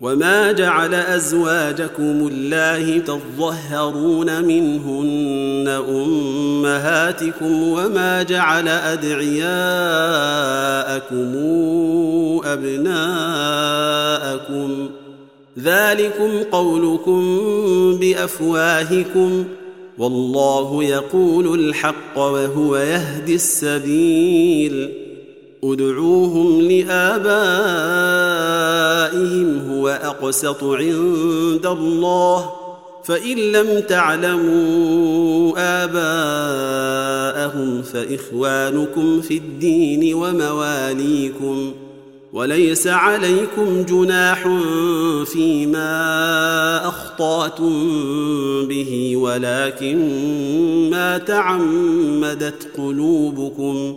وما جعل ازواجكم الله تظهرون منهن امهاتكم وما جعل ادعياءكم ابناءكم ذلكم قولكم بافواهكم والله يقول الحق وهو يهدي السبيل ادعوهم لآبائهم هو أقسط عند الله. فإن لم تعلموا آباءهم فإخوانكم في الدين ومواليكم. وليس عليكم جناح فيما أخطأتم به ولكن ما تعمدت قلوبكم.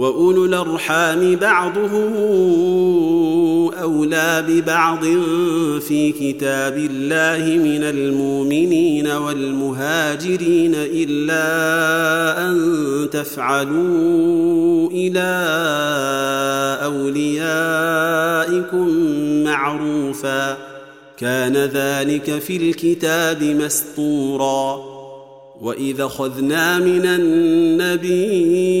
واولو الارحام بعضهم اولى ببعض في كتاب الله من المؤمنين والمهاجرين الا ان تفعلوا إلى اوليائكم معروفا كان ذلك في الكتاب مسطورا واذا خذنا من النبيين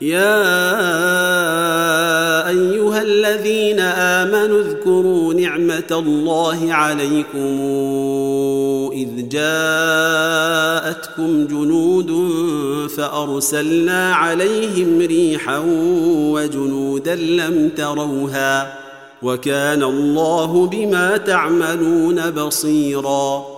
يا أيها الذين آمنوا اذكروا نعمة الله عليكم إذ جاءتكم جنود فأرسلنا عليهم ريحا وجنودا لم تروها وكان الله بما تعملون بصيرا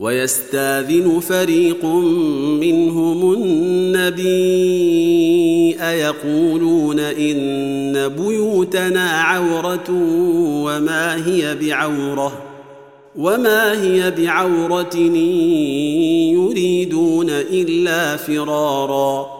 ويستاذن فريق منهم النبي ايقولون إن بيوتنا عورة وما هي بعورة وما هي بعورة يريدون إلا فرارا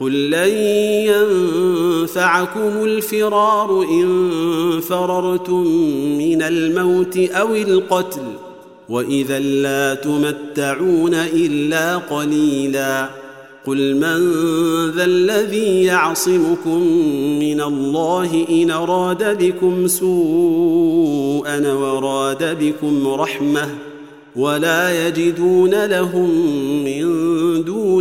قل لن ينفعكم الفرار ان فررتم من الموت أو القتل واذا لا تمتعون الا قليلا قل من ذا الذي يعصمكم من الله ان اراد بكم سوءا وراد بكم رحمه ولا يجدون لهم من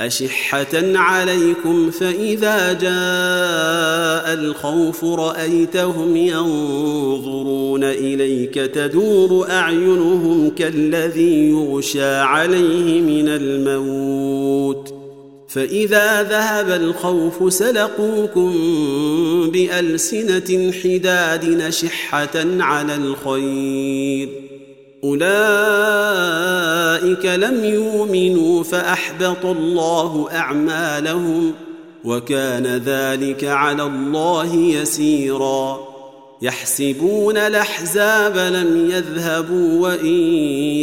أشحة عليكم فإذا جاء الخوف رأيتهم ينظرون إليك تدور أعينهم كالذي يغشى عليه من الموت فإذا ذهب الخوف سلقوكم بألسنة حداد نشحة على الخير أولئك لم يؤمنوا فأحبط الله أعمالهم وكان ذلك على الله يسيرا. يحسبون الأحزاب لم يذهبوا وإن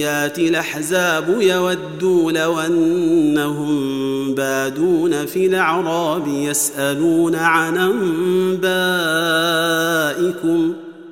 ياتي الأحزاب يودوا لو أنهم بادون في الأعراب يسألون عن أنبائكم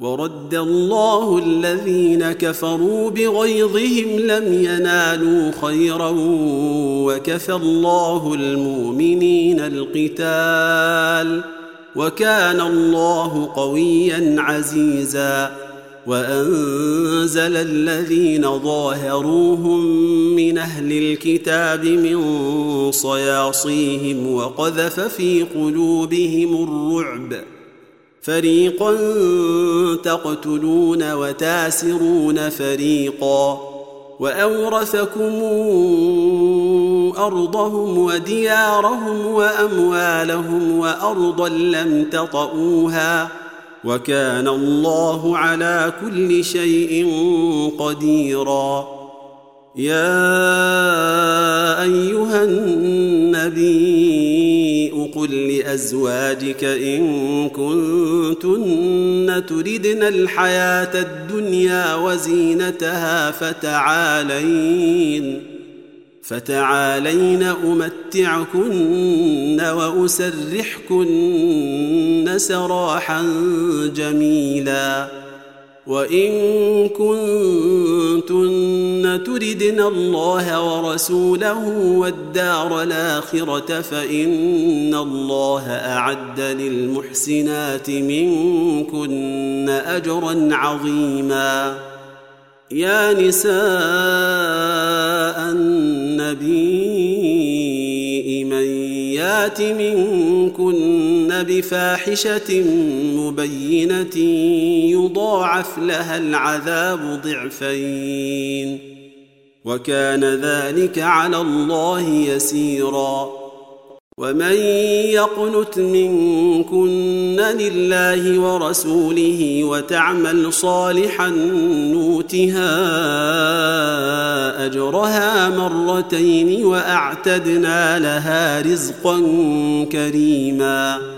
ورد الله الذين كفروا بغيظهم لم ينالوا خيرا وكفى الله المؤمنين القتال وكان الله قويا عزيزا وأنزل الذين ظاهروهم من أهل الكتاب من صياصيهم وقذف في قلوبهم الرعب فريقا تقتلون وتاسرون فريقا وأورثكم أرضهم وديارهم وأموالهم وأرضا لم تطئوها وكان الله على كل شيء قديرا يا أيها النبي قل لازواجك إن كنتن تردن الحياة الدنيا وزينتها فتعالين فتعالين أمتعكن وأسرحكن سراحا جميلا. وان كنتن تردن الله ورسوله والدار الاخره فان الله اعد للمحسنات منكن اجرا عظيما يا نساء النبي من يات منكن بفاحشة مبينة يضاعف لها العذاب ضعفين وكان ذلك على الله يسيرا ومن يقنت منكن لله ورسوله وتعمل صالحا نوتها أجرها مرتين وأعتدنا لها رزقا كريما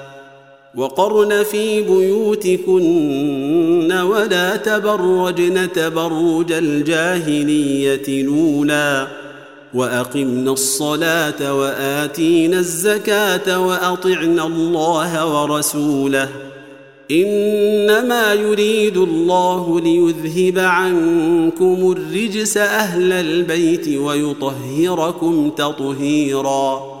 وقرن في بيوتكن ولا تبرجن تبرج الجاهلية الاولى وأقمنا الصلاة وآتينا الزكاة وأطعنا الله ورسوله إنما يريد الله ليذهب عنكم الرجس أهل البيت ويطهركم تطهيرا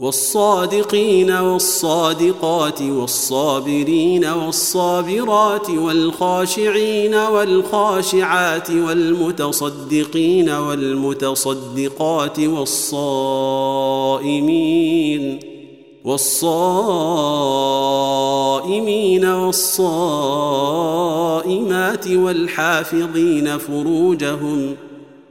والصادقين والصادقات والصابرين والصابرات والخاشعين والخاشعات والمتصدقين والمتصدقات والصائمين والصائمين والصائمات والحافظين فروجهم ۖ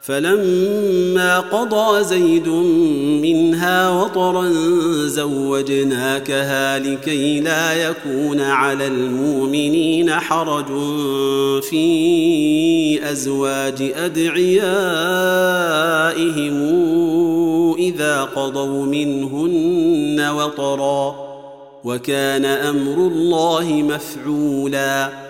فلما قضى زيد منها وطرا زوجناكها لكي لا يكون على المؤمنين حرج في أزواج أدعيائهم إذا قضوا منهن وطرا وكان أمر الله مفعولا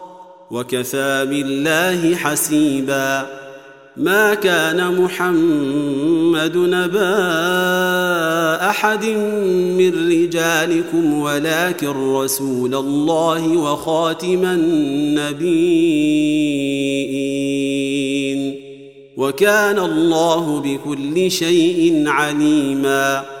وكفى بالله حسيبا. ما كان محمد نبا أحد من رجالكم ولكن رسول الله وخاتم النبيين. وكان الله بكل شيء عليما.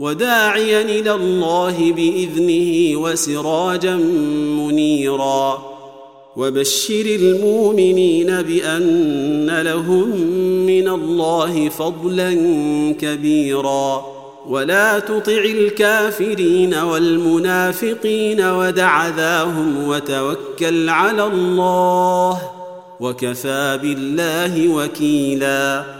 وداعيا إلى الله بإذنه وسراجا منيرا. وبشر المؤمنين بأن لهم من الله فضلا كبيرا. ولا تطع الكافرين والمنافقين ودع ذاهم وتوكل على الله وكفى بالله وكيلا.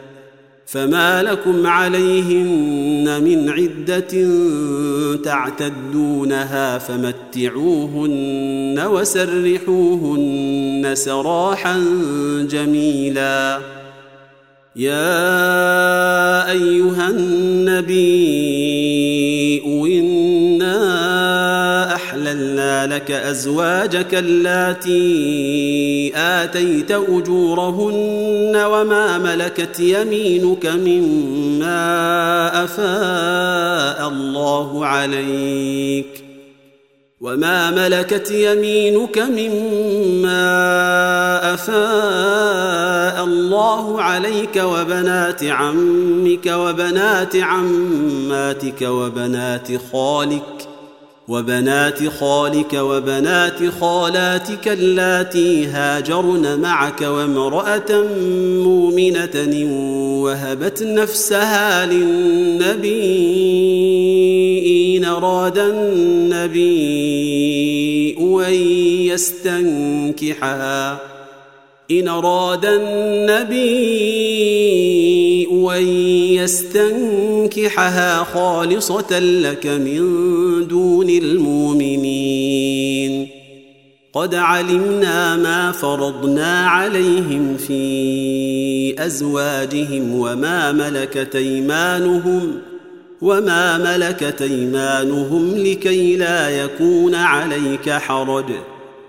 فما لكم عليهن من عدة تعتدونها فمتعوهن وسرحوهن سراحا جميلا. يا أيها النبي لك أزواجك اللاتي آتيت أجورهن وما ملكت يمينك مما أفاء الله عليك وما ملكت يمينك مما أفاء الله عليك وبنات عمك وبنات عماتك وبنات خالك وبنات خالك وبنات خالاتك اللاتي هاجرن معك وامرأة مؤمنة وهبت نفسها للنبي ان اراد النبي أن يستنكحها إن أراد النبي أن يستنكحها خالصة لك من دون المؤمنين. قد علمنا ما فرضنا عليهم في أزواجهم وما ملكت أيمانهم وما ملكت أيمانهم لكي لا يكون عليك حرج.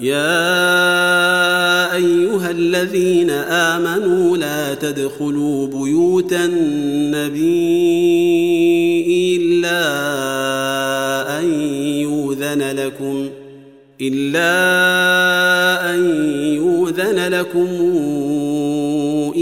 يا أيها الذين آمنوا لا تدخلوا بيوت النبي إلا أن يؤذن لكم إلا أن يؤذن لكم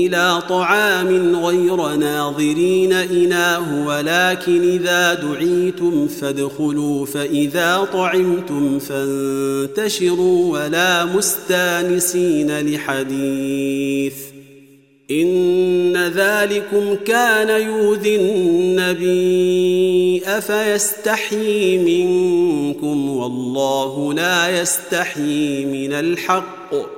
إلى طعام غير ناظرين إناه ولكن إذا دعيتم فادخلوا فإذا طعمتم فانتشروا ولا مستانسين لحديث. إن ذلكم كان يؤذي النبي أفيستحيي منكم؟ والله لا يستحيي من الحق.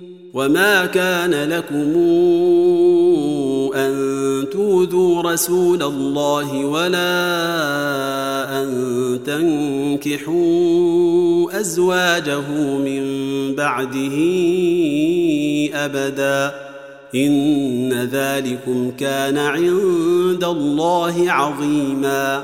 وما كان لكم ان توذوا رسول الله ولا ان تنكحوا ازواجه من بعده ابدا ان ذلكم كان عند الله عظيما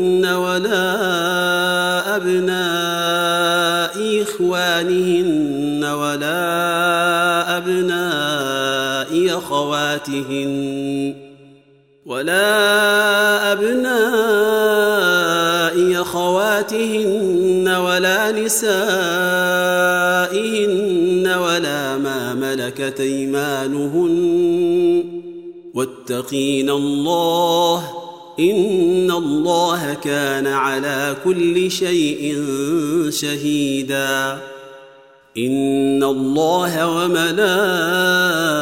اخواتهن ولا أبناء أخواتهن ولا نسائهن ولا ما ملكت أيمانهن واتقين الله إن الله كان على كل شيء شهيدا إن الله وملائكته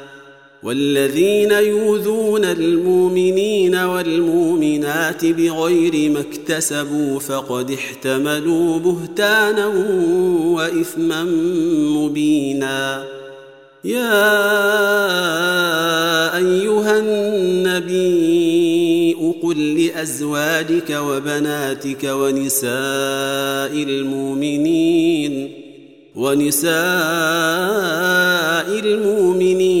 والذين يؤذون المؤمنين والمؤمنات بغير ما اكتسبوا فقد احتملوا بهتانا وإثما مبينا. يا أيها النبي قل لأزواجك وبناتك ونساء المؤمنين ونساء المؤمنين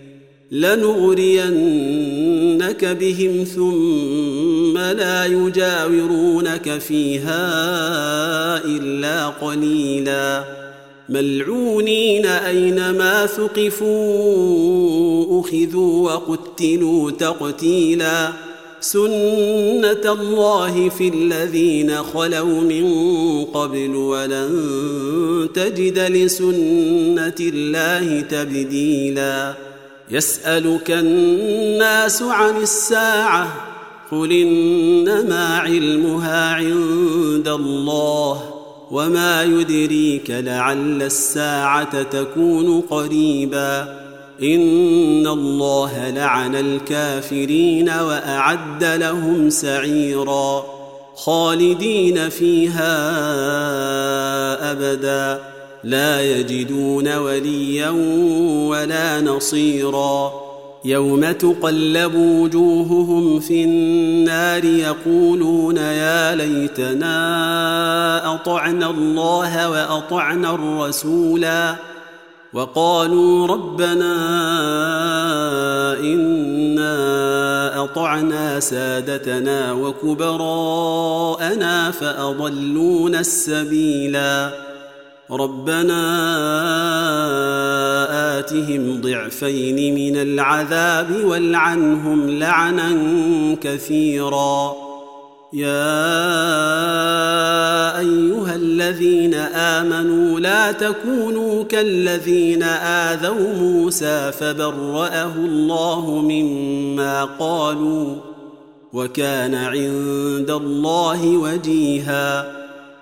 لنغرينك بهم ثم لا يجاورونك فيها إلا قليلا. ملعونين أينما ثقفوا أخذوا وقتلوا تقتيلا. سنة الله في الذين خلوا من قبل ولن تجد لسنة الله تبديلا. يسألك الناس عن الساعة قل إنما علمها عند الله وما يدريك لعل الساعة تكون قريبا إن الله لعن الكافرين وأعد لهم سعيرا خالدين فيها أبدا لا يجدون وليا ولا نصيرا. يوم تقلب وجوههم في النار يقولون يا ليتنا أطعنا الله وأطعنا الرسولا. وقالوا ربنا إنا أطعنا سادتنا وكبراءنا فأضلونا السبيلا. ربنا آتهم ضعفين من العذاب والعنهم لعنا كثيرا. يا أيها الذين آمنوا لا تكونوا كالذين آذوا موسى فبرأه الله مما قالوا وكان عند الله وجيها.